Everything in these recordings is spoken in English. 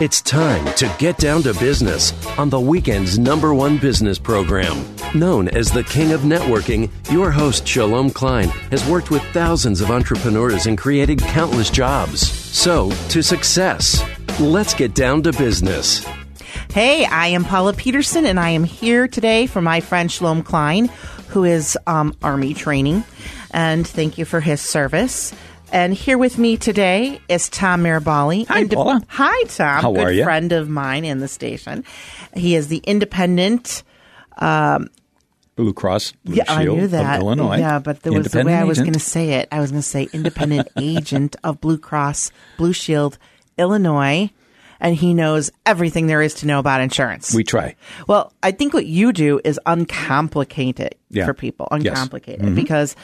It's time to get down to business on the weekend's number one business program. Known as the King of Networking, your host, Shalom Klein, has worked with thousands of entrepreneurs and created countless jobs. So, to success, let's get down to business. Hey, I am Paula Peterson, and I am here today for my friend Shalom Klein, who is um, Army training. And thank you for his service. And here with me today is Tom Miroballi. Hi, Paula. Hi, Tom. How Good are you? friend of mine in the station. He is the independent. Blue Cross Blue yeah, I Shield knew that. of Illinois. Yeah, but there was the way I was going to say it. I was going to say independent agent of Blue Cross Blue Shield, Illinois. And he knows everything there is to know about insurance. We try. Well, I think what you do is uncomplicate it Yeah. for people. Yes. Mm-hmm. Uncomplicate it because,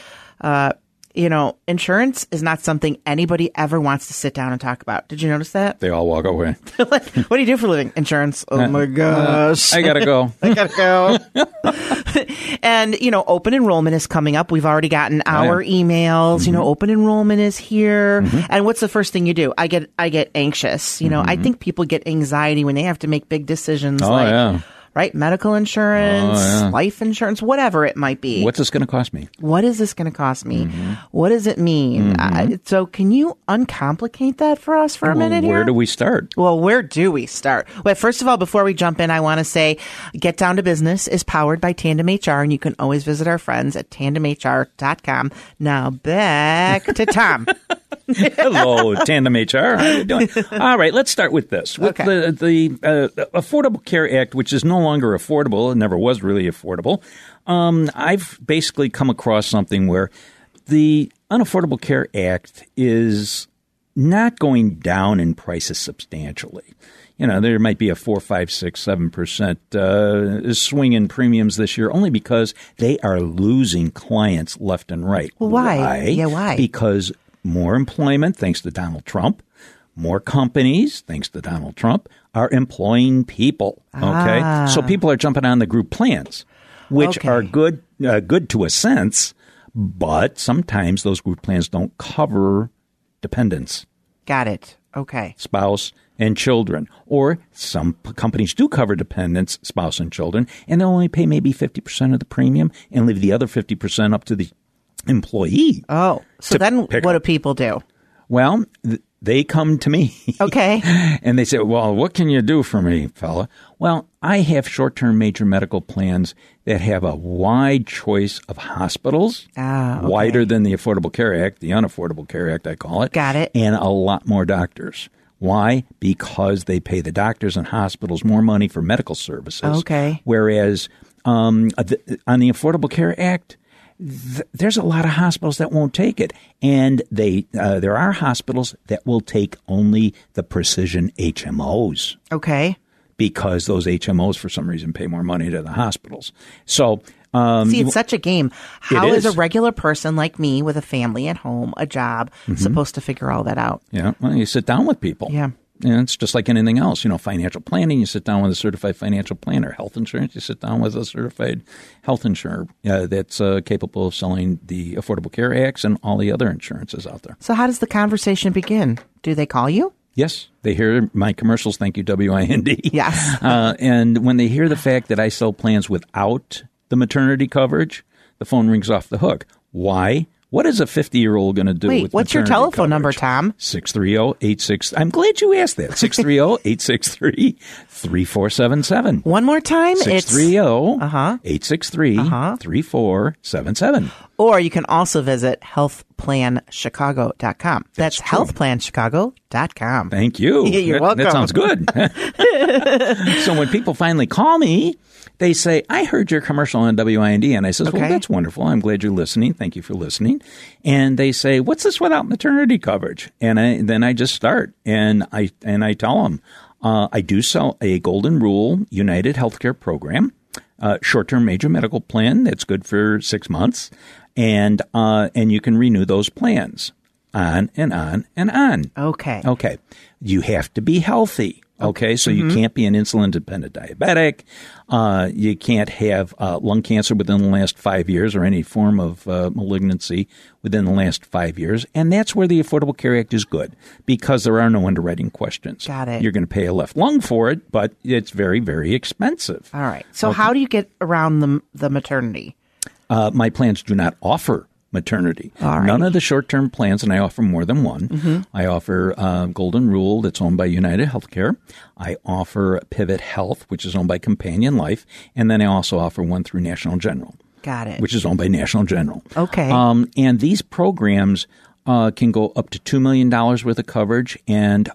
uh, you know, insurance is not something anybody ever wants to sit down and talk about. Did you notice that? They all walk away. what do you do for a living? Insurance. Oh my gosh. I gotta go. I gotta go. and you know, open enrollment is coming up. We've already gotten Oh, our emails. You know, Mm-hmm. open enrollment is here. And what's the first thing you do? I get I get anxious. You know, I think people get anxiety when they have to make big decisions. Mm-hmm. Oh, like, yeah. Right, medical insurance, Oh, yeah. life insurance, whatever it might be. What's this going to cost me? what is this going to cost me? Mm-hmm. What does it mean? I, so, can you uncomplicate that for us for a minute Where here? do we start? Well, where do we start? Well, first of all, before we jump in, I want to say Get Down to Business is powered by Tandem HR, and you can always visit our friends at tandemhr.com. Now back to Tom. Hello, Tandem HR. How are you doing? All right, let's start with this. With Okay. the the uh, Affordable Care Act, which is no longer affordable, it never was really affordable. Um, I've basically come across something where the Unaffordable Care Act is not going down in prices substantially. You know, there might be a four, five, six, seven percent uh, swing in premiums this year, only because they are losing clients left and right. Well, why? Yeah, why? Because more employment, thanks to Donald Trump, more companies, thanks to Donald Trump, are employing people. Okay, so people are jumping on the group plans, which Okay. are good, uh, good to a sense, but sometimes those group plans don't cover dependents, Got it. Okay. spouse, and children. Or some p- companies do cover dependents, spouse, and children, and they'll only pay maybe fifty percent of the premium and leave the other fifty percent up to the employee. Oh, so then what do people do? Well, th- they come to me. Okay. and they say, Well, what can you do for me, fella? Well, I have short term major medical plans that have a wide choice of hospitals, Ah, okay. wider than the Affordable Care Act, the Unaffordable Care Act, I call it. Got it. And a lot more doctors. Why? Because they pay the doctors and hospitals more money for medical services. Okay. Whereas um, on the Affordable Care Act, th- there's a lot of hospitals that won't take it, and they uh, there are hospitals that will take only the precision HMOs Okay. because those HMOs for some reason pay more money to the hospitals. So um, See, it's such a game. How is. is. a regular person like me with a family at home, a job, supposed to figure all that out? yeah, well, you sit down with people. Yeah. And it's just like anything else, you know, financial planning, you sit down with a certified financial planner. Health insurance, you sit down with a certified health insurer uh, that's uh, capable of selling the Affordable Care Acts and all the other insurances out there. So, how does the conversation begin? Do they call you? Yes, they hear my commercials. Thank you, WIND. Yes. Uh, and when they hear the fact that I sell plans without the maternity coverage, the phone rings off the hook. Why? What is a 50 year old going to do Wait, with what's your telephone number. Tom? 630 86. I'm glad you asked that. 630 863 3477. One more time. It's 630 Uh-huh. 863 3477. Or you can also visit healthplanchicago.com. That's, true. healthplanchicago.com. Thank you. Yeah, you're That- That sounds good. so when people finally call me, they say, I heard your commercial on WIND. And I says, Okay. well, that's wonderful. I'm glad you're listening. Thank you for listening. And they say, what's this without maternity coverage? And I, then I just start and I, and I tell them, uh, I do sell a Golden Rule United Healthcare program, uh, short-term major medical plan that's good for six months. And, uh, and you can renew those plans on and on and on. Okay. Okay. You have to be healthy. Okay. So Mm-hmm. you can't be an insulin dependent diabetic. Uh, you can't have uh, lung cancer within the last five years or any form of uh, malignancy within the last five years. And that's where the Affordable Care Act is good because there are no underwriting questions. Got it. You're going to pay a left lung for it, but it's very, very expensive. All right. So how do you get around the the maternity? Uh, my plans do not offer maternity. Right. Mm-hmm. None of the short term plans, and I offer more than one. I offer uh, Golden Rule, that's owned by United Healthcare. I offer Pivot Health, which is owned by Companion Life. And then I also offer one through National General, Got it. which is owned by National General. Okay. Um, and these programs uh, can go up to $2 million worth of coverage and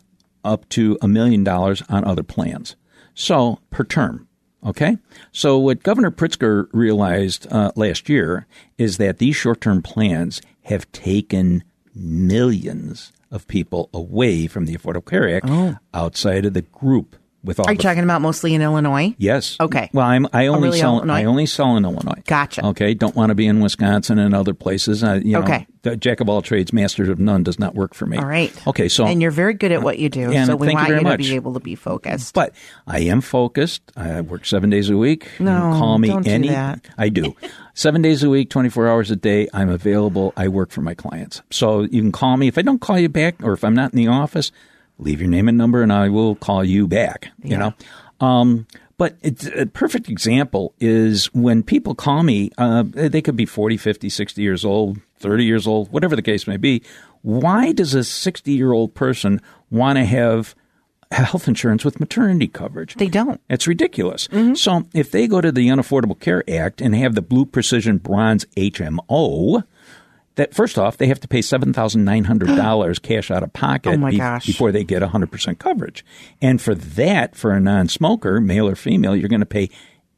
up to a million dollars on other plans. So per term. Okay. So what Governor Pritzker realized uh, last year is that these short term plans have taken millions of people away from the Affordable Care Act outside of the group with all Oh. Are you the talking about mostly in Illinois? Yes. Okay. Well, I'm, I only really sell. Illinois? I only sell in Illinois. Gotcha. Okay. Don't want to be in Wisconsin and other places. Uh, you know, Okay. the jack of all trades, master of none does not work for me. All right. Okay. So and you're very good at what you do. And so we thank you want very you to be able to be focused. but I am focused. I work seven days a week. No, can call me don't do any. that. I do. seven days a week, 24 hours a day. I'm available. I work for my clients. So you can call me. If I don't call you back or if I'm not in the office, leave your name and number and I will call you back, you know. Um, but it's, a perfect example is when people call me, uh, they could be 40, 50, 60 years old, 30 years old, whatever the case may be. Why does a 60 year old person want to have health insurance with maternity coverage? they don't. It's ridiculous. So if they go to the Unaffordable Care Act and have the Blue Precision Bronze HMO, that first off, they have to pay seven thousand nine hundred dollars cash out of pocket Oh, gosh. before they get hundred percent coverage. And for that, for a non-smoker, male or female, you're going to pay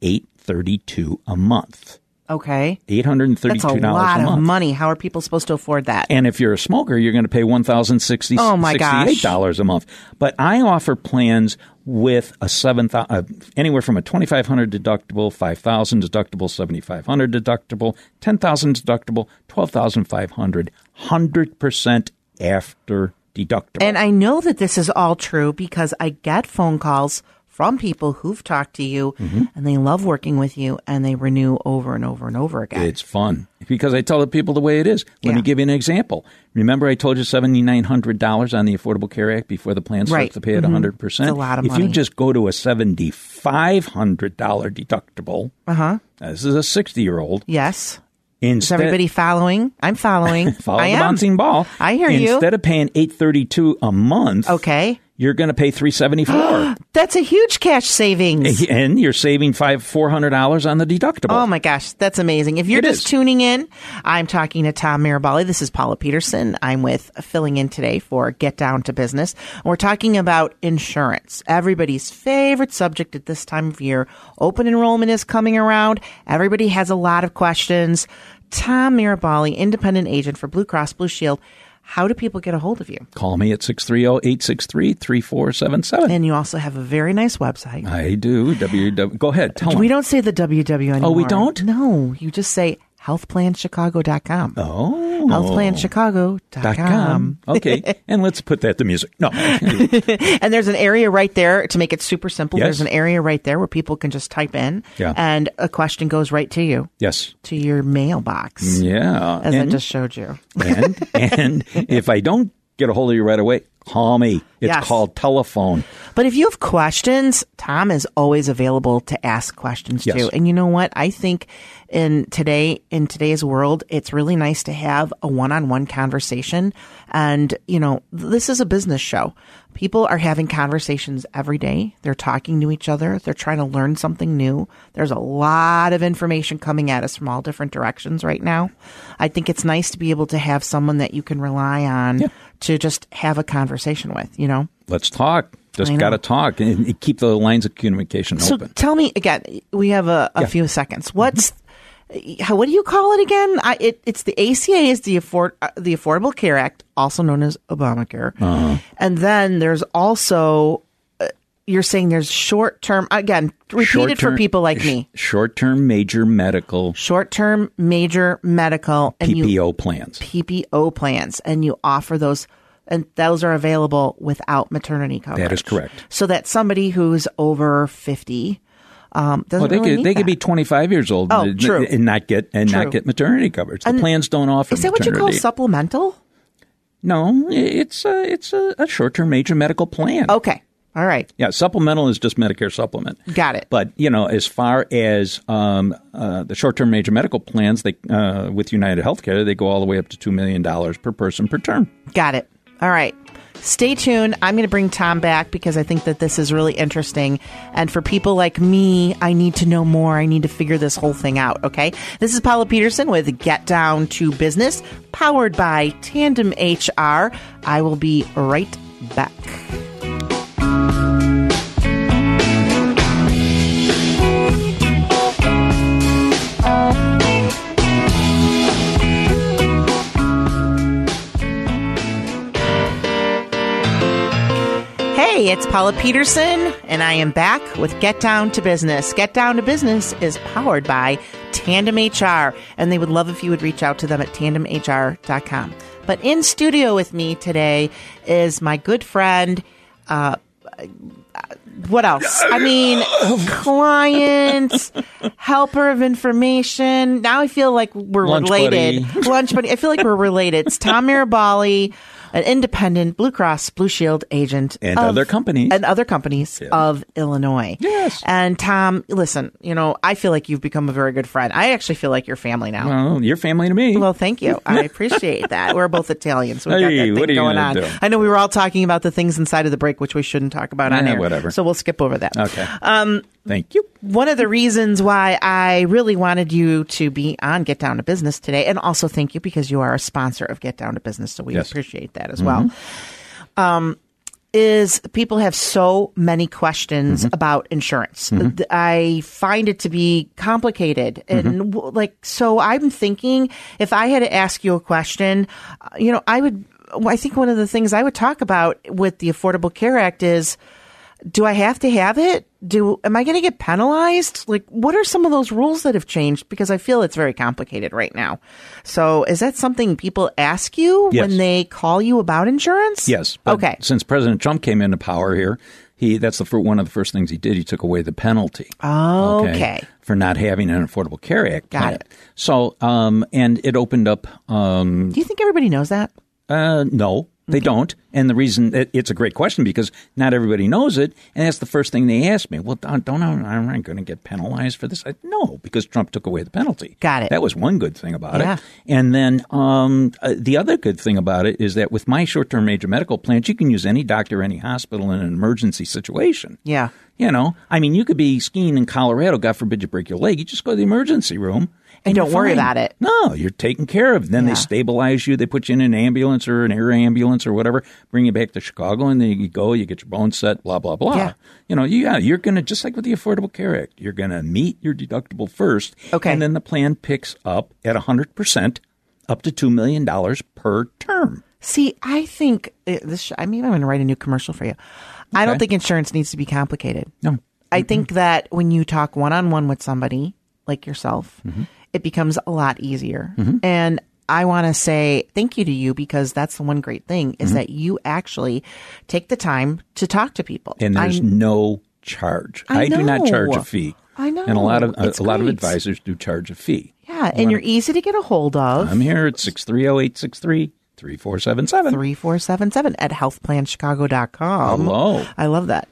eight thirty-two a month. Okay. Eight hundred and That's thirty-two a dollars lot a month. of money. How are people supposed to afford that? And if you're a smoker, you're going to pay one thousand sixty Oh, my gosh. dollars a month. But I offer plans with a seven uh, anywhere from a twenty five hundred deductible, five thousand deductible, seventy five hundred deductible, ten thousand deductible, twelve thousand five hundred, hundred percent after deductible. And I know that this is all true because I get phone calls from people who've talked to you Mm-hmm. and they love working with you and they renew over and over and over again. It's fun because I tell the people the way it is. Let me give you an example. Remember, I told you seventy nine hundred dollars on the Affordable Care Act before the plan starts Right. to pay at hundred percent. It's a lot of if you just go to a seventy five hundred dollar deductible, uh huh. This is a sixty year old. yes. Instead, Is everybody following? I'm following. follow I the am. bouncing ball. I hear you. Instead of paying eight thirty two a month, Okay. You're going to pay three seventy four, That's a huge cash savings. and you're saving five four hundred dollars on the deductible. Oh my gosh, that's amazing. If you're It just is. tuning in, I'm talking to Tom Miroballi. This is Paula Peterson. I'm with filling in today for Get Down to Business. We're talking about insurance, everybody's favorite subject at this time of year. Open enrollment is coming around. Everybody has a lot of questions. Tom Miroballi, independent agent for Blue Cross Blue Shield. How do people get a hold of you? Call me at 630-863-3477. And you also have a very nice website. I do. WW. Go ahead. Tell we them. don't say the WW anymore. Oh, we don't? No, you just say healthplanchicago.com. Oh. Healthplanchicago.com. Okay. and let's put that to music. No. And there's an area right there to make it super simple. Yes. There's an area right there where people can just type in Yeah. and a question goes right to you, yes. to your mailbox. Yeah. As and, I just showed you. and, and if I don't get a hold of you right away, call me. It's Yes. called telephone. But if you have questions, Tom is always available to ask questions Yes. too. And you know what? I think in today in today's world, it's really nice to have a one-on-one conversation. And you know, this is a business show. People are having conversations every day. They're talking to each other. They're trying to learn something new. There's a lot of information coming at us from all different directions right now. I think it's nice to be able to have someone that you can rely on to just have a conversation with, you know? Let's talk. Just got to talk and keep the lines of communication So open. tell me again. We have a, a Yeah. few seconds. What's how, what do you call it again? I, it, it's the ACA is the afford uh, the Affordable Care Act, also known as Obamacare, Uh-huh. and then there's also you're saying there's short term again. Repeat it for people like me. Short term major medical Short term, major medical, and you PPO plans. PPO plans, and you offer those, and those are available without maternity coverage. That is correct. So that somebody who's over fifty um, doesn't Well, they really could they could be 25 years old Oh, and, true. and not get and True. not get maternity coverage. The And plans don't offer Is that what you call supplemental? No, it's a, it's a, a short term major medical plan. Okay. All right. Yeah, supplemental is just Medicare supplement. Got it. But you know, as far as um, uh, the short-term major medical plans, they uh, with United Healthcare, they go all the way up to two million dollars per person per term. Got it. All right. Stay tuned. I'm going to bring Tom back because I think that this is really interesting. And for people like me, I need to know more. I need to figure this whole thing out. Okay. This is Paula Peterson with Get Down to Business, powered by Tandem HR. I will be right back. Hey, it's Paula Peterson, and I am back with Get Down to Business. Get Down to Business is powered by Tandem HR, and they would love if you would reach out to them at tandemhr.com. But in studio with me today is my good friend, uh, what else? I mean, client, helper of information. Now I feel like we're Lunch related. buddy. Lunch buddy. I feel like we're related. It's Tom Miroballi, an independent Blue Cross Blue Shield agent. And of- other companies. And other companies of Illinois. Yes. And Tom, listen, you know, I feel like you've become a very good friend. I actually feel like you're family now. Well, your family to me. Well, thank you. I appreciate that. We're both Italians. so we got Hey, that thing what are you going on. do? I know we were all talking about the things inside of the break, which we shouldn't talk about on Eh, air. whatever. So we'll skip over that. okay. Um, Thank you. One of the reasons why I really wanted you to be on Get Down to Business today, and also thank you because you are a sponsor of Get Down to Business, so we Yes. appreciate that as well. Um, is people have so many questions about insurance. Th- I find it to be complicated. And w- like, so I'm thinking if I had to ask you a question, uh, you know, I would, I think one of the things I would talk about with the Affordable Care Act is, do I have to have it? Do am I going to get penalized? Like, what are some of those rules that have changed? Because I feel it's very complicated right now. So, is that something people ask you Yes. when they call you about insurance? Yes. Okay. Since President Trump came into power here, he that's the one of the first things he did. He took away the penalty. Okay. For not having an Affordable Care Act. Got plan. it. So, um, and it opened up. Um, Do you think everybody knows that? uh, no, they don't. And the reason it, it's a great question because not everybody knows it, and that's the first thing they ask me. Well, don't, don't I, am I going to get penalized for this? I, no, because Trump took away the penalty. Got it. That was one good thing about Yeah. it. And then um, uh, the other good thing about it is that with my short-term major medical plans, you can use any doctor, any hospital in an emergency situation. Yeah. You know, I mean, you could be skiing in Colorado. God forbid you break your leg. You just go to the emergency room. And don't worry about it. No, you're taken care of. Then Yeah. they stabilize you. They put you in an ambulance or an air ambulance or whatever, bring you back to Chicago, and then you go, you get your bones set, blah, blah, blah. Yeah. You know, you, yeah, you're going to, just like with the Affordable Care Act, you're going to meet your deductible first. Okay. And then the plan picks up at 100% up to $2 million per term. See, I think uh, this. I mean, I'm going to write a new commercial for you. I don't think insurance needs to be complicated. No. I think that when you talk one on one with somebody like yourself, Mm-hmm. It becomes a lot easier. And I want to say thank you to you because that's the one great thing Mm-hmm. is that you actually take the time to talk to people. and there's I- no charge. I do not charge a fee. I know. And a lot of It's a, lot of advisors do charge a fee. yeah, and you're easy to get a hold of. I'm here at 630-863 3477. 3477 at healthplanchicago.com. Hello. I love that.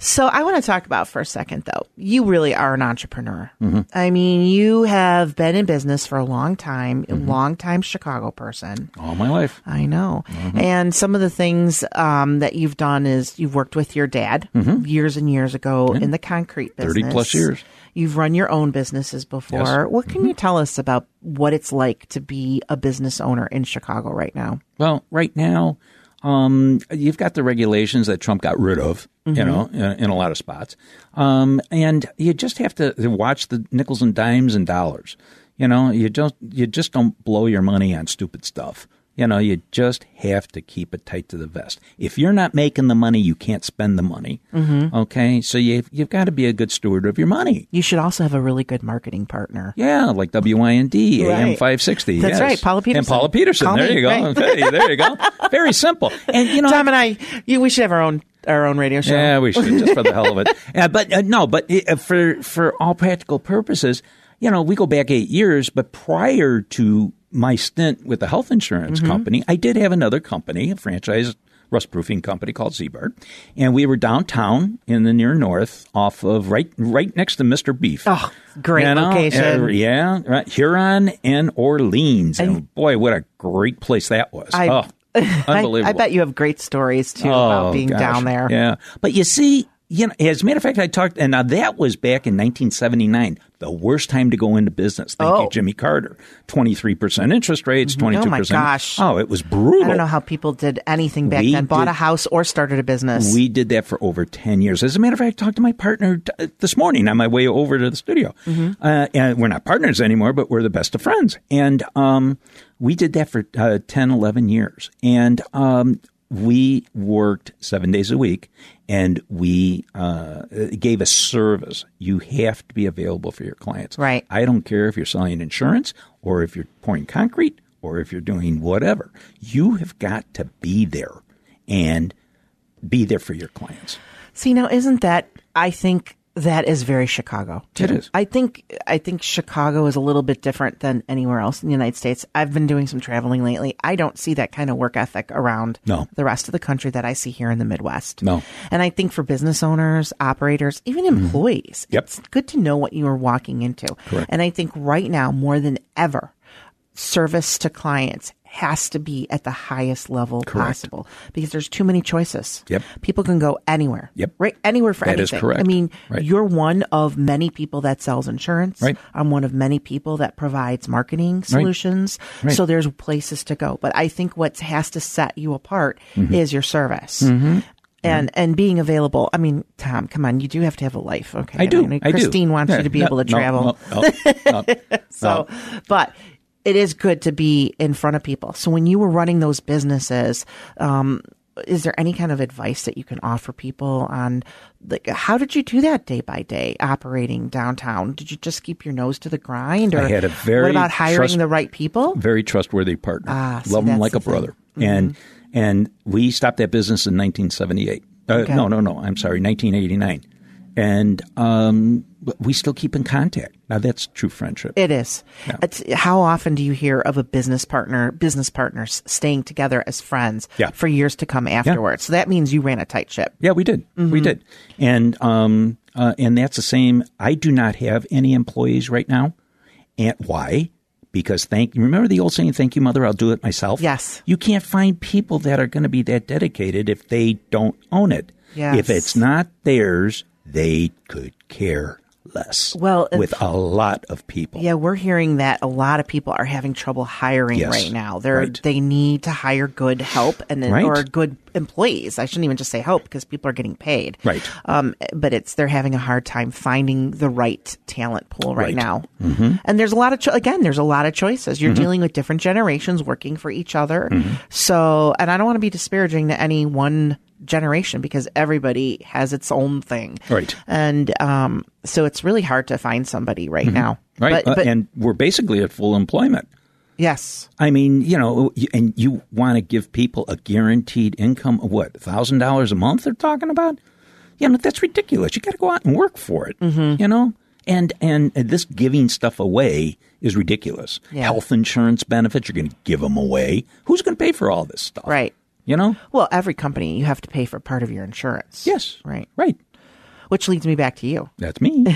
So I want to talk about for a second though. You really are an entrepreneur. Mm-hmm. I mean, you have been in business for a long time, Mm-hmm. long time Chicago person. All my life. I know. Mm-hmm. And some of the things um, that you've done is you've worked with your dad years and years ago in the concrete business. 30 Mm-hmm. plus years. You've run your own businesses before. Yes. Mm-hmm. What can you tell us about what it's like to be a business owner in Chicago right now? Well, right now, um, you've got the regulations that Trump got rid of, you know, in, in a lot of spots. Um, and you just have to watch the nickels and dimes and dollars. You know, you just you just don't blow your money on stupid stuff. You know, you just have to keep it tight to the vest. If you're not making the money, you can't spend the money. Mm-hmm. Okay, so you've you've got to be a good steward of your money. You should also have a really good marketing partner. Yeah, like WIND, AM Right. 560. That's yes. right, Paula And Peterson. Paula Peterson. Call there me, you go. right. Okay, there you go. Very simple. And, you know, Tom and I, you, we should have our own our own radio show. yeah, we should just for the hell of it. Uh, but uh, no, but uh, for for all practical purposes, you know, we go back eight years. But prior to my stint with the health insurance company, I did have another company, a franchise rust proofing company called Ziebart, and we were downtown in the near north, off of right right next to Mister Beef. Oh, great You know, location. uh, yeah, right, Huron and Orleans, and, boy, what a great place that was. I- oh, I, unbelievable. I bet you have great stories too Oh, about being gosh. down there. Yeah. But you see, you know, as a matter of fact, I talked, and now that was back in 1979, the worst time to go into business. Thank Oh. you, Jimmy Carter. 23% interest rates, 22%. Oh, my gosh. Oh, it was brutal. I don't know how people did anything back We then. Bought did- a house or started a business. We did that for over 10 years. As a matter of fact, I talked to my partner t- this morning on my way over to the studio. Mm-hmm. Uh, and we're not partners anymore, but we're the best of friends. And um, we did that for uh, 10, 11 years. And um, we worked seven days a week and we uh, gave a service. You have to be available for your clients. Right. I don't care if you're selling insurance or if you're pouring concrete or if you're doing whatever. You have got to be there and be there for your clients. See, now isn't that? I think that is very Chicago. Too. It is. I think I think Chicago is a little bit different than anywhere else in the United States. I've been doing some traveling lately. I don't see that kind of work ethic around No. the rest of the country that I see here in the Midwest. No. And I think for business owners, operators, even employees, Mm-hmm. Yep. it's good to know what you are walking into. Correct. And I think right now more than ever, service to clients has to be at the highest level possible because there's too many choices. Yep. People can go anywhere. Yep. Right. Anywhere for That is anything. correct. I mean, Right. you're one of many people that sells insurance. Right. I'm one of many people that provides marketing solutions. Right. So there's places to go. But I think what has to set you apart Mm-hmm. is your service. And and being available. I mean, Tom, come on, you do have to have a life, okay? I do. mean, I do. Christine wants Yeah, you to be no, able to travel. no, no. So, but it is good to be in front of people. So when you were running those businesses, um, is there any kind of advice that you can offer people on like how did you do that day by day operating downtown? Did you just keep your nose to the grind, or I had a very what about hiring trust- the right people? very trustworthy partner. Ah, Love them like a brother. And and we stopped that business in 1978. Uh, Okay. No, no, no. I'm sorry, 1989. And um, we still keep in contact. Now that's true friendship. It is. It's, how often do you hear of a business partner, business partners staying together as friends Yeah. for years to come afterwards? So that means you ran a tight ship. Yeah, we did. Mm-hmm. We did. And um, uh, and that's the same. I do not have any employees right now. And why? Because thank you. remember the old saying, "Thank you, mother. I'll do it myself." Yes. You can't find people that are going to be that dedicated if they don't own it. Yes. If it's not theirs, they could care less. Well, if- with a lot of people. Yeah, we're hearing that a lot of people are having trouble hiring Yes. right now. They're Right. they need to hire good help and then, Right. or good employees. I shouldn't even just say help because people are getting paid. Right. Um, but it's they're having a hard time finding the right talent pool right, Right. now. Mm-hmm. And there's a lot of cho- again, there's a lot of choices. You're dealing with different generations working for each other. So, and I don't want to be disparaging to any one generation because everybody has its own thing. Right. And um, so it's really hard to find somebody right now. Right. But, Uh, but and we're basically at full employment. yes. I mean, you know, and you want to give people a guaranteed income of what, $1,000 a month they're talking about? Yeah, but that's ridiculous. You got to go out and work for it, Mm-hmm. you know? And and this giving stuff away is ridiculous. Yeah. Health insurance benefits, you're going to give them away. Who's going to pay for all this stuff? Right. You know? Well, every company you have to pay for part of your insurance. Yes. Right. Right. Which leads me back to you. That's me.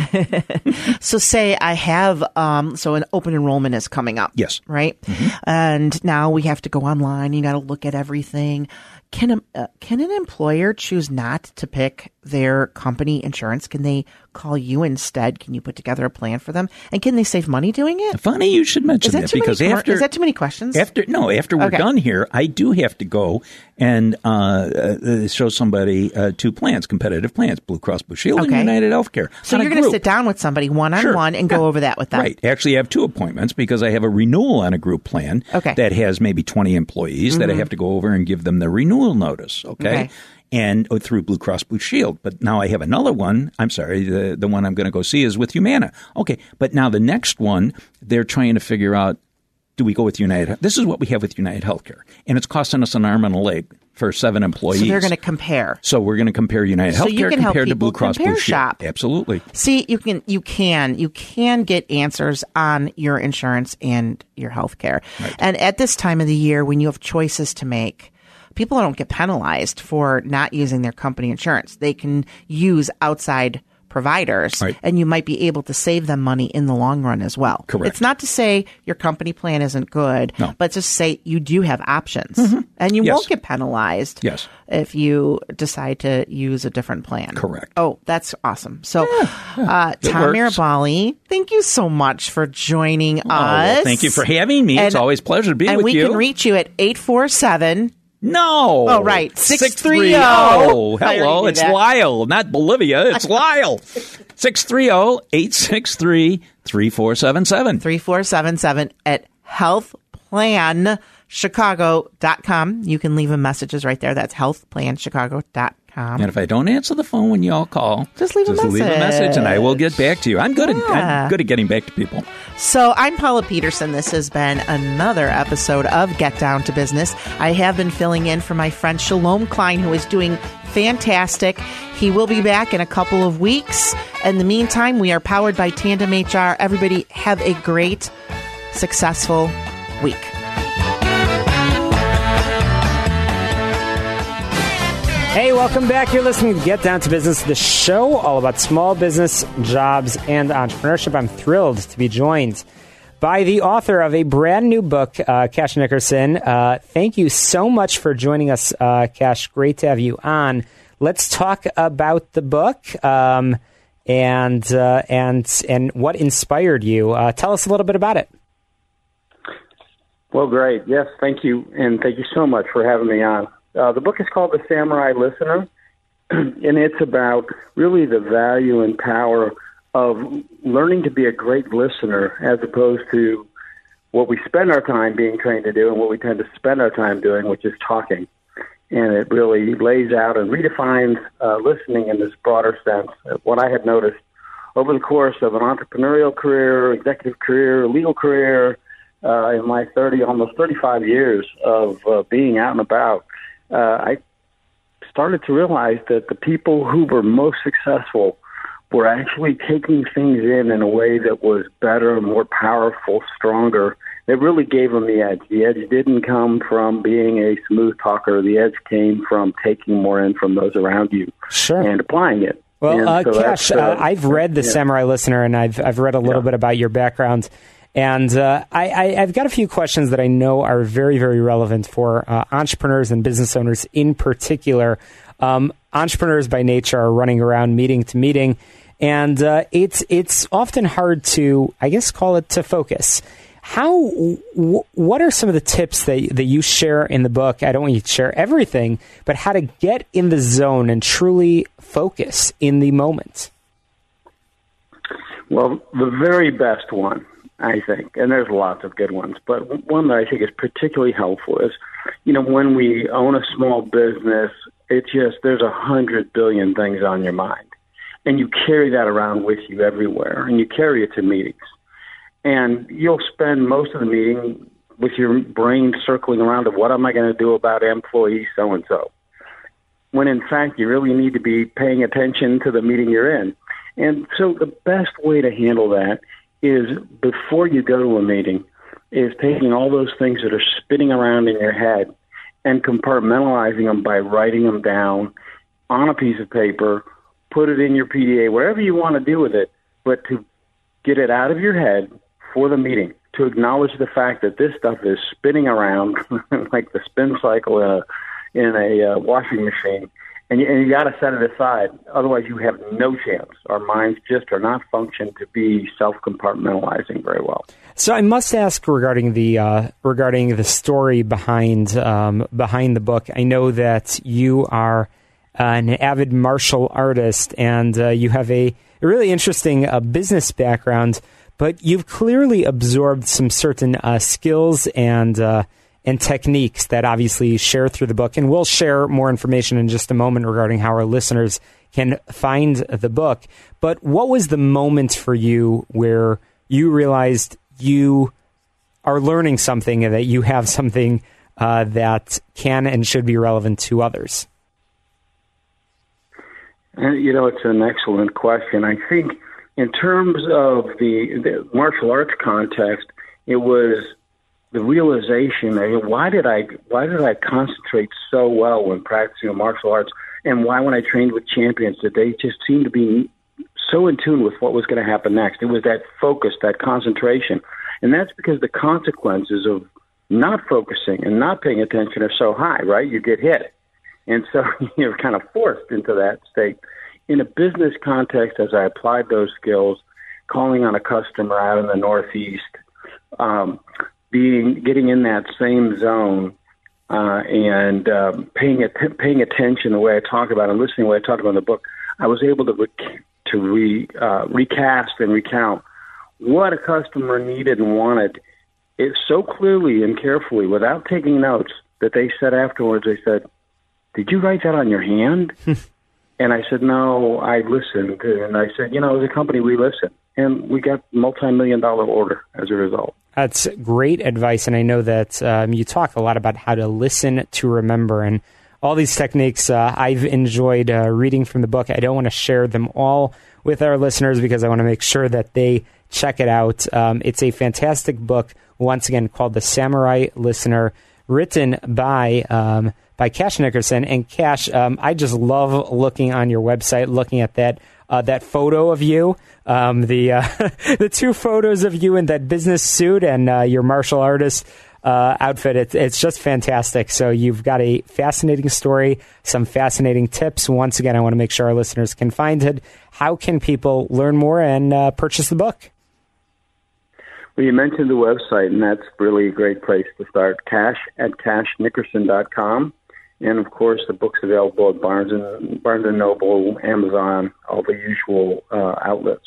So say I have um so an open enrollment is coming up. Yes. Right? And now we have to go online, you got to look at everything. Can a, uh, can an employer choose not to pick their company insurance? Can they call you instead? Can you put together a plan for them? And can they save money doing it? Funny you should mention that that because many, after is that too many questions? After no, after we're Okay. done here, I do have to go and uh, uh, show somebody uh, two plans, competitive plans: Blue Cross Blue Shield Okay. and United Healthcare. so you're going to sit down with somebody one on one and Yeah. go over that with them. Right. Actually, I have two appointments because I have a renewal on a group plan Okay. Mm-hmm. that has maybe 20 employees that I have to go over and give them the renewal notice. Okay. Okay. And oh, through Blue Cross Blue Shield. But now I have another one. I'm sorry, the, the one I'm going to go see is with Humana. Okay. But now the next one, they're trying to figure out do we go with United? This is what we have with United Healthcare. And it's costing us an arm and a leg for seven employees. So they're going to compare. So we're going to compare United So Healthcare compared to Blue Cross Blue Shield. Absolutely. See, you can you can you can get answers on your insurance and your health care. And at this time of the year when you have choices to make, people don't get penalized for not using their company insurance. They can use outside providers Right. and you might be able to save them money in the long run as well. Correct. It's not to say your company plan isn't good, No. but just say you do have options and you Yes. won't get penalized Yes. if you decide to use a different plan. Correct. Oh, that's awesome. So, uh, It Tom. Miroballi, thank you so much for joining Oh, well, us. thank you for having me. it's always a pleasure to be with you. and we can reach you at 847. No. Oh, right. 630. 630. Hello. It's that. Lyle, not Bolivia. It's Lyle. 630 863 3477. 3477 at healthplanchicago.com. You can leave them messages right there. That's healthplanchicago.com. And if I don't answer the phone when y'all call, Just leave a leave a message and I will get back to you. I'm good, at, I'm good at getting back to people. So I'm Paula Peterson. This has been another episode of Get Down to Business. I have been filling in for my friend Shalom Klein, who is doing fantastic. He will be back in a couple of weeks. In the meantime, we are powered by Tandem HR. Everybody have a great, successful week. Hey, welcome back. You're listening to Get Down to Business, the show all about small business, jobs, and entrepreneurship. I'm thrilled to be joined by the author of a brand new book, uh, Cash Nickerson. Uh, thank you so much for joining us, uh, Cash. Great to have you on. Let's talk about the book um, and uh, and and what inspired you. Uh, tell us a little bit about it. Well, great. Yes, thank you. And thank you so much for having me on. Uh, the book is called The Samurai Listener, and it's about really the value and power of learning to be a great listener as opposed to what we spend our time being trained to do and what we tend to spend our time doing, which is talking. And it really lays out and redefines uh, listening in this broader sense. Uh, What I had noticed over the course of an entrepreneurial career, executive career, legal career, uh, in my 30, almost 35 years of uh, being out and about, uh, I started to realize that the people who were most successful were actually taking things in in a way that was better, more powerful, stronger. It really gave them the edge. The edge didn't come from being a smooth talker. The edge came from taking more in from those around you Sure. and applying it. Well, uh, so Cash, uh, I've read The yeah. Samurai Listener, and I've I've read a little Yeah. bit about your background, and uh, I, I've got a few questions that I know are very very relevant for uh, entrepreneurs and business owners in particular. Um, entrepreneurs by nature are running around meeting to meeting, and uh, it's it's often hard to I guess call it to focus. How? W- what are some of the tips that that you share in the book? I don't want you to share everything, but how to get in the zone and truly focus in the moment. Well, the very best one, I think, and there's lots of good ones, but one that I think is particularly helpful is, you know, when we own a small business, it's just there's a hundred billion things on your mind, and you carry that around with you everywhere, and you carry it to meetings, and you'll spend most of the meeting with your brain circling around of what am I going to do about employee so and so when in fact you really need to be paying attention to the meeting you're in. And so the best way to handle that is before you go to a meeting, is taking all those things that are spinning around in your head and compartmentalizing them by writing them down on a piece of paper, put it in your PDA, whatever you want to do with it, but to get it out of your head for the meeting, to acknowledge the fact that this stuff is spinning around like the spin cycle in a in a uh, washing machine, and you, and you got to set it aside. Otherwise, you have no chance. Our minds just are not functioned to be self compartmentalizing very well. So I must ask regarding the uh, regarding the story behind um, behind the book. I know that you are an avid martial artist, and uh, you have a, a really interesting uh, business background. But you've clearly absorbed some certain uh, skills and uh, and techniques that obviously share through the book. And we'll share more information in just a moment regarding how our listeners can find the book. But what was the moment for you where you realized you are learning something and that you have something uh, that can and should be relevant to others? Uh, you know, it's an excellent question. I think, in terms of the, the martial arts context, it was the realization that why did I why did I concentrate so well when practicing martial arts, and why when I trained with champions did they just seem to be so in tune with what was going to happen next? It was that focus, that concentration, and that's because the consequences of not focusing and not paying attention are so high, right? You get hit, and so you're kind of forced into that state. In a business context, as I applied those skills, calling on a customer out in the Northeast. Um, being getting in that same zone uh, and um, paying att- paying attention the way I talk about it and listening the way I talk about in the book, I was able to re- to re, uh, recast and recount what a customer needed and wanted it so clearly and carefully without taking notes that they said afterwards they said, "Did you write that on your hand?" and I said, "No, I listened." And I said, "You know, as a company, we listen." And we got multi-million dollar order as a result. That's great advice, and I know that um, you talk a lot about how to listen to remember and all these techniques. Uh, I've enjoyed uh, reading from the book. I don't want to share them all with our listeners because I want to make sure that they check it out. Um, it's a fantastic book, once again called The Samurai Listener, written by um, by Cash Nickerson. And Cash, um, I just love looking on your website, looking at that uh, that photo of you, um, the uh, the two photos of you in that business suit and uh, your martial artist uh, outfit. It, it's just fantastic. So you've got a fascinating story, some fascinating tips. Once again, I want to make sure our listeners can find it. How can people learn more and uh, purchase the book? Well, you mentioned the website, and that's really a great place to start. Cash at cashnickerson.com. And of course, the book's available at Barnes and Barnes and Noble, Amazon, all the usual uh, outlets.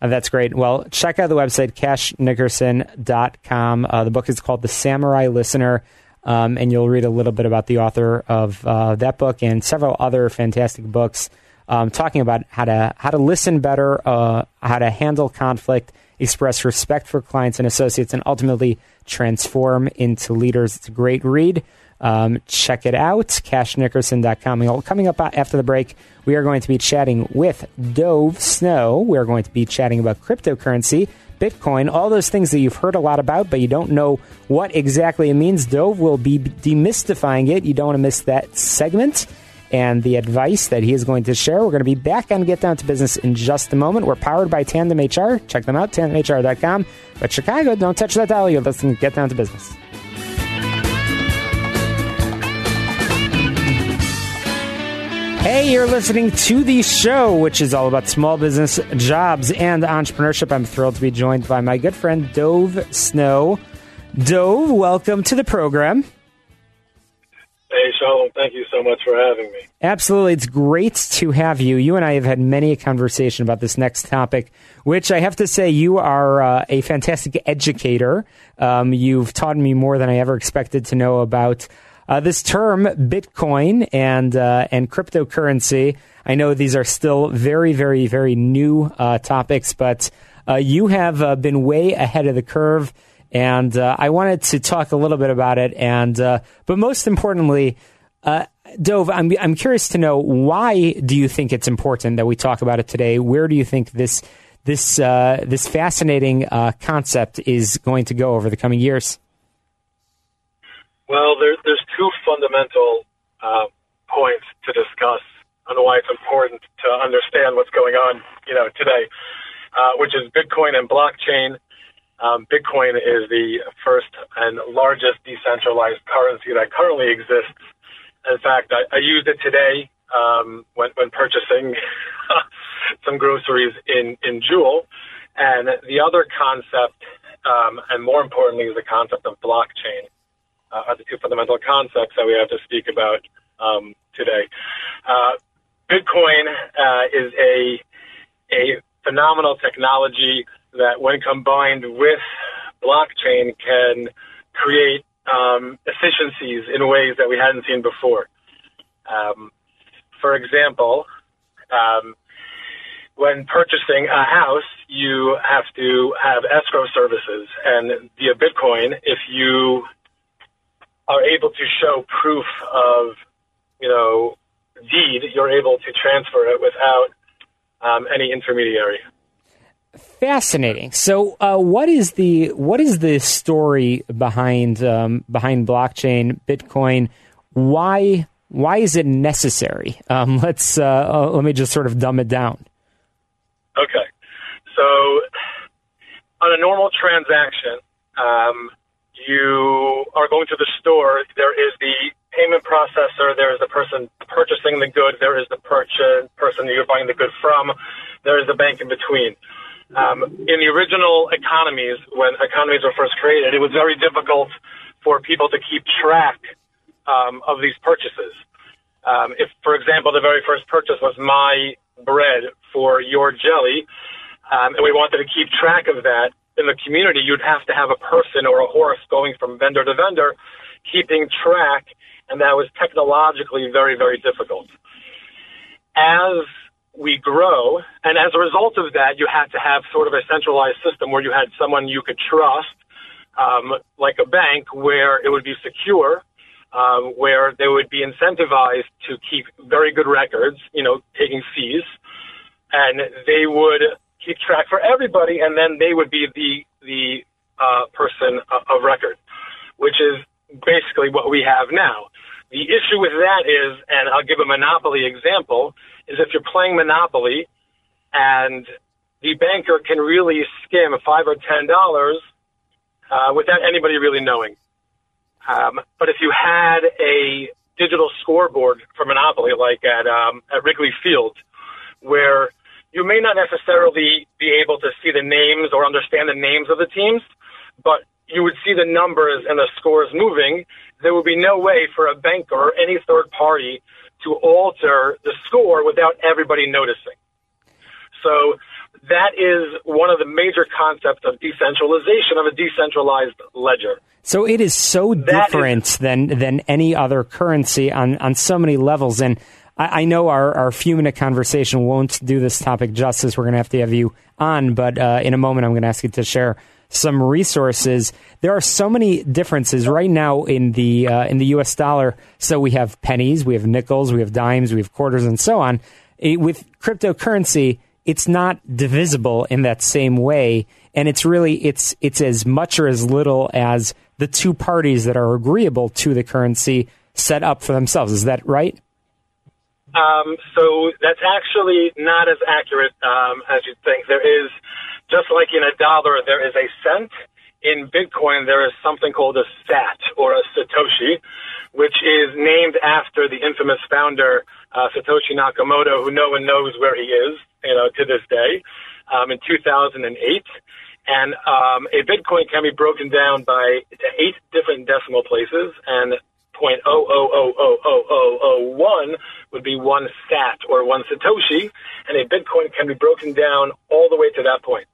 Uh, that's great. Well, check out the website, cashnickerson.com. Uh, the book is called The Samurai Listener, um, and you'll read a little bit about the author of uh, that book and several other fantastic books um, talking about how to how to listen better, uh, how to handle conflict, express respect for clients and associates, and ultimately transform into leaders. It's a great read. Um, check it out, cashnickerson.com. Coming up after the break, we are going to be chatting with Dov Snow. We're going to be chatting about cryptocurrency, Bitcoin, all those things that you've heard a lot about, but you don't know what exactly it means. Dov will be demystifying it. You don't want to miss that segment and the advice that he is going to share. We're going to be back on Get Down to Business in just a moment. We're powered by Tandem HR. Check them out, tandemhr.com. But Chicago, don't touch that dial. You're listening to Get Down to Business. Hey, you're listening to the show, which is all about small business, jobs, and entrepreneurship. I'm thrilled to be joined by my good friend Dov Snow. Dov, welcome to the program. Hey, Shalom. Thank you so much for having me. Absolutely. It's great to have you. You and I have had many a conversation about this next topic, which I have to say you are uh, a fantastic educator. Um, you've taught me more than I ever expected to know about uh, this term, Bitcoin and uh, and cryptocurrency, I know these are still very, very, very new uh, topics, but uh, you have uh, been way ahead of the curve, and uh, I wanted to talk a little bit about it. And but most importantly, Dov, I'm I'm curious to know why do you think it's important that we talk about it today? Where do you think this this this fascinating concept is going to go over the coming years? Well, there, there's two fundamental uh, points to discuss on why it's important to understand what's going on, you know, today, uh, which is Bitcoin and blockchain. Um, Bitcoin is the first and largest decentralized currency that currently exists. In fact, I, I used it today um, when, when purchasing some groceries in, in Jewel. And the other concept, um, and more importantly, is the concept of blockchain, uh, are the two fundamental concepts that we have to speak about um, today. Uh, Bitcoin uh, is a a phenomenal technology that, when combined with blockchain, can create um, efficiencies in ways that we hadn't seen before. Um, for example, um, when purchasing a house, you have to have escrow services, and via Bitcoin, if you are able to show proof of, you know, deed, you're able to transfer it without um, any intermediary. Fascinating. So, uh, what is the what is the story behind um, behind blockchain, Bitcoin? Why why is it necessary? Um, let's uh, uh, let me just sort of dumb it down. Okay, so on a normal transaction, um, you are going to the store. There is the payment processor. There is the person purchasing the good. There is the purchase person you're buying the good from. There is the bank in between. Um, in the original economies, when economies were first created, it was very difficult for people to keep track um, of these purchases. Um, if, for example, the very first purchase was my bread for your jelly, um, and we wanted to keep track of that in the community, you'd have to have a person or a horse going from vendor to vendor, keeping track, and that was technologically very, very difficult. As we grow, and as a result of that, you had to have sort of a centralized system where you had someone you could trust, um, like a bank, where it would be secure, um, where they would be incentivized to keep very good records, you know, taking fees, and they would keep track for everybody, and then they would be the the uh, person of record, which is basically what we have now. The issue with that is, and I'll give a Monopoly example, is if you're playing Monopoly and the banker can really skim five or ten dollars uh, without anybody really knowing. Um, but if you had a digital scoreboard for Monopoly, like at um, at Wrigley Field, where you may not necessarily be able to see the names or understand the names of the teams, but you would see the numbers and the scores moving. There would be no way for a banker or any third party to alter the score without everybody noticing. So that is one of the major concepts of decentralization of a decentralized ledger. So it is so that different is, than than any other currency on on so many levels. And I, I know our our few minute conversation won't do this topic justice. We're going to have to have you on, but uh, in a moment, I'm going to ask you to share some resources. There are so many differences right now in the uh, in the U.S. dollar. So we have pennies, we have nickels, we have dimes, we have quarters, and so on. It, with cryptocurrency, it's not divisible in that same way, and it's really it's it's as much or as little as the two parties that are agreeable to the currency set up for themselves. Is that right? Um, so that's actually not as accurate um, as you'd think. There is just like in a dollar, there is a cent. In Bitcoin, there is something called a sat or a Satoshi, which is named after the infamous founder, uh, Satoshi Nakamoto, who no one knows where he is, you know, to this day, um, in 2008. And um, a Bitcoin can be broken down by eight different decimal places, and point oh oh oh oh oh oh oh one would be one sat or one satoshi, and a Bitcoin can be broken down all the way to that point.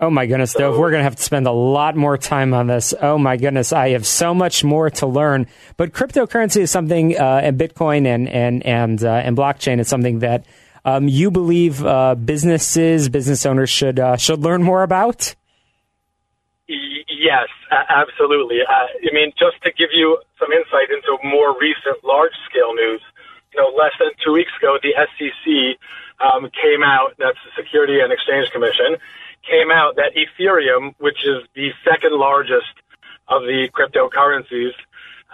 Oh my goodness, so, Dov, we're going to have to spend a lot more time on this. Oh my goodness, I have so much more to learn. But cryptocurrency is something, uh, and Bitcoin and and and uh, and blockchain is something that um, you believe uh, businesses, business owners should uh, should learn more about. Yes, absolutely. Uh, I mean, just to give you some insight into more recent large-scale news, you know, less than two weeks ago, the SEC um, came out, that's the Security and Exchange Commission, came out that Ethereum, which is the second largest of the cryptocurrencies,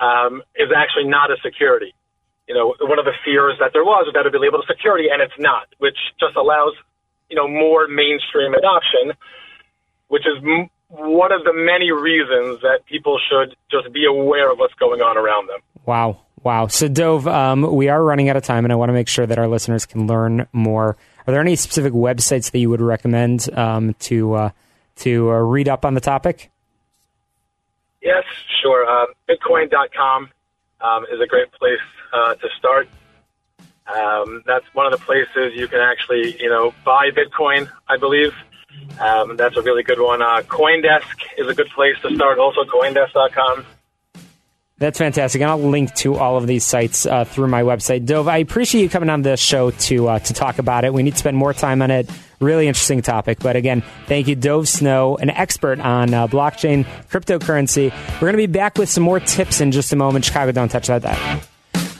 um, is actually not a security. You know, one of the fears that there was was that it'd be labeled a security, and it's not, which just allows, you know, more mainstream adoption, which is m- one of the many reasons that people should just be aware of what's going on around them. Wow. Wow. So, Dov, um, we are running out of time, and I want to make sure that our listeners can learn more. Are there any specific websites that you would recommend um, to uh, to uh, read up on the topic? Yes, sure. Uh, Bitcoin.com um, is a great place uh, to start. Um, that's one of the places you can actually, you know, buy Bitcoin. I believe um, that's a really good one. Uh, CoinDesk is a good place to start. Also, CoinDesk.com. That's fantastic. And I'll link to all of these sites uh, through my website. Dov, I appreciate you coming on this show to uh, to talk about it. We need to spend more time on it. Really interesting topic. But again, thank you, Dov Snow, an expert on uh, blockchain, cryptocurrency. We're going to be back with some more tips in just a moment. Chicago, don't touch that.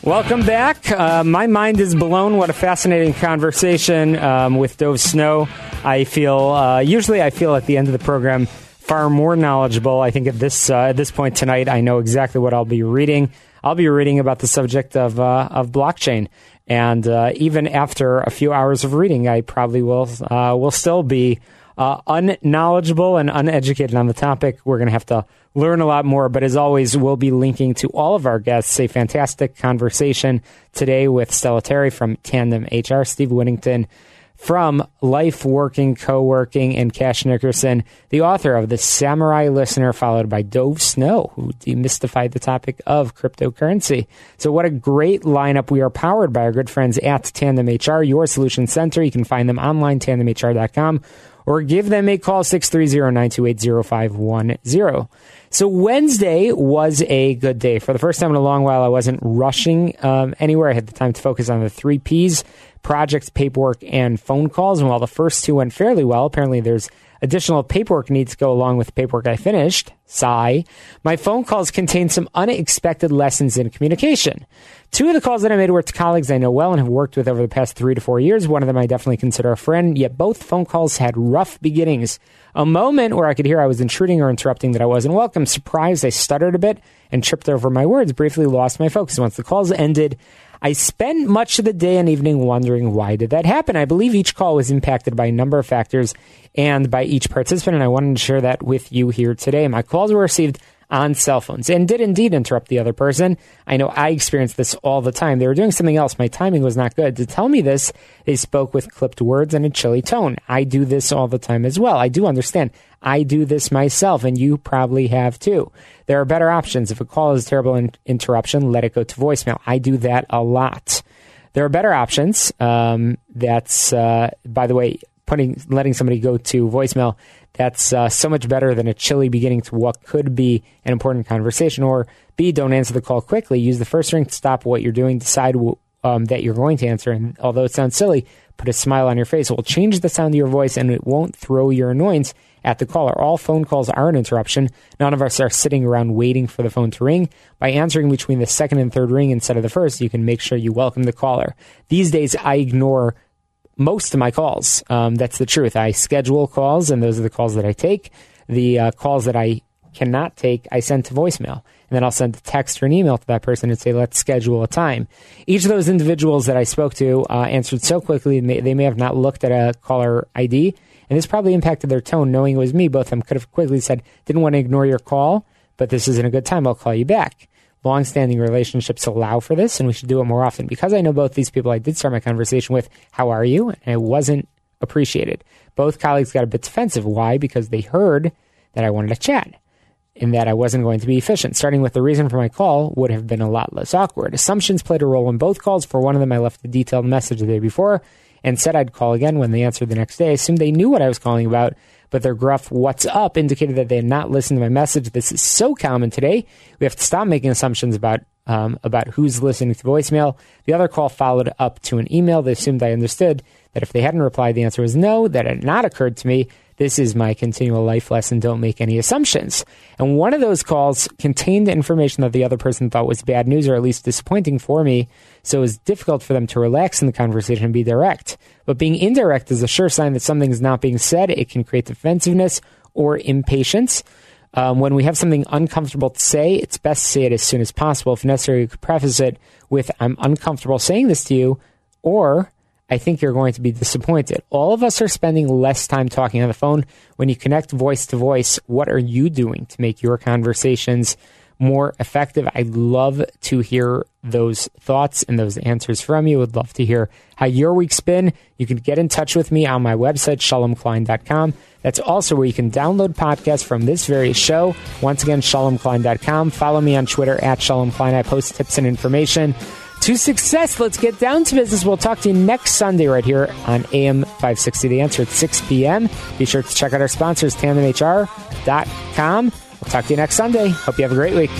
Welcome back. Uh, my mind is blown. What a fascinating conversation um, with Dov Snow. I feel uh, usually I feel at the end of the program far more knowledgeable. I think at this uh, at this point tonight, I know exactly what I'll be reading. I'll be reading about the subject of uh, of blockchain, and uh, even after a few hours of reading, I probably will uh, will still be uh, unknowledgeable and uneducated on the topic. We're going to have to learn a lot more. But as always, we'll be linking to all of our guests. A fantastic conversation today with Stella Terry from Tandem HR, Steve Whittington from Life Working, Co-working, and Cash Nickerson, the author of The Samurai Listener, followed by Dov Snow, who demystified the topic of cryptocurrency. So what a great lineup. We are powered by our good friends at Tandem HR, your solution center. You can find them online, tandemhr.com, or give them a call, 630-928-0510. So Wednesday was a good day. For the first time in a long while, I wasn't rushing um, anywhere. I had the time to focus on the three P's projects, paperwork, and phone calls. And while the first two went fairly well, apparently there's additional paperwork needs to go along with the paperwork I finished. Sigh. My phone calls contained some unexpected lessons in communication. Two of the calls that I made were to colleagues I know well and have worked with over the past three to four years. One of them I definitely consider a friend, yet both phone calls had rough beginnings. A moment where I could hear I was intruding or interrupting that I wasn't welcome. Surprised, I stuttered a bit and tripped over my words, briefly lost my focus. Once the calls ended, I spent much of the day and evening wondering why did that happen. I believe each call was impacted by a number of factors and by each participant, and I wanted to share that with you here today. My calls were received on cell phones and did indeed interrupt the other person. I know I experience this all the time. They were doing something else. My timing was not good. To tell me this, they spoke with clipped words and a chilly tone. I do this all the time as well. I do understand. I do this myself, and you probably have too. There are better options. If a call is a terrible in- interruption, let it go to voicemail. I do that a lot. There are better options. Um, that's, uh, by the way, putting letting somebody go to voicemail that's uh, so much better than a chilly beginning to what could be an important conversation. Or B, don't answer the call quickly. Use the first ring to stop what you're doing. Decide um, that you're going to answer. And although it sounds silly, put a smile on your face. It will change the sound of your voice and it won't throw your annoyance at the caller. All phone calls are an interruption. None of us are sitting around waiting for the phone to ring. By answering between the second and third ring instead of the first, you can make sure you welcome the caller. These days, I ignore most of my calls. Um, that's the truth. I schedule calls, and those are the calls that I take. The uh, calls that I cannot take, I send to voicemail. And then I'll send a text or an email to that person and say, let's schedule a time. Each of those individuals that I spoke to uh, answered so quickly, they may have not looked at a caller ID. And this probably impacted their tone, knowing it was me. Both of them could have quickly said, didn't want to ignore your call, but this isn't a good time. I'll call you back long-standing relationships allow for this and we should do it more often. Because i know both these people i did start my conversation with how are you? and it wasn't appreciated. Both colleagues got a bit defensive. Why? Because they heard that i wanted to chat and that i wasn't going to be efficient. Starting with the reason for my call would have been a lot less awkward. Assumptions played a role in both calls. For one of them i left a detailed message the day before and said i'd call again when they answered the next day. I assumed they knew what i was calling about but their gruff what's up indicated that they had not listened to my message. This is so common today. We have to stop making assumptions about um, about who's listening to voicemail. The other call followed up to an email. They assumed I understood that if they hadn't replied, the answer was no. That had not occurred to me This is my continual life lesson. Don't make any assumptions. And one of those calls contained information that the other person thought was bad news or at least disappointing for me. So it was difficult for them to relax in the conversation and be direct. But being indirect is a sure sign that something is not being said. It can create defensiveness or impatience. Um, when we have something uncomfortable to say, it's best to say it as soon as possible. If necessary, you could preface it with, I'm uncomfortable saying this to you, or I think you're going to be disappointed. All of us are spending less time talking on the phone. When you connect voice to voice, what are you doing to make your conversations more effective? I'd love to hear those thoughts and those answers from you. Would love to hear how your week's been. You can get in touch with me on my website, shalomklein.com. That's also where you can download podcasts from this very show. Once again, shalomklein.com. Follow me on Twitter at shalomklein. I post tips and information to success. Let's get down to business. We'll talk to you next Sunday right here on AM 560 The Answer at 6 p.m. Be sure to check out our sponsors, tandemhr.com. We'll talk to you next Sunday. Hope you have a great week.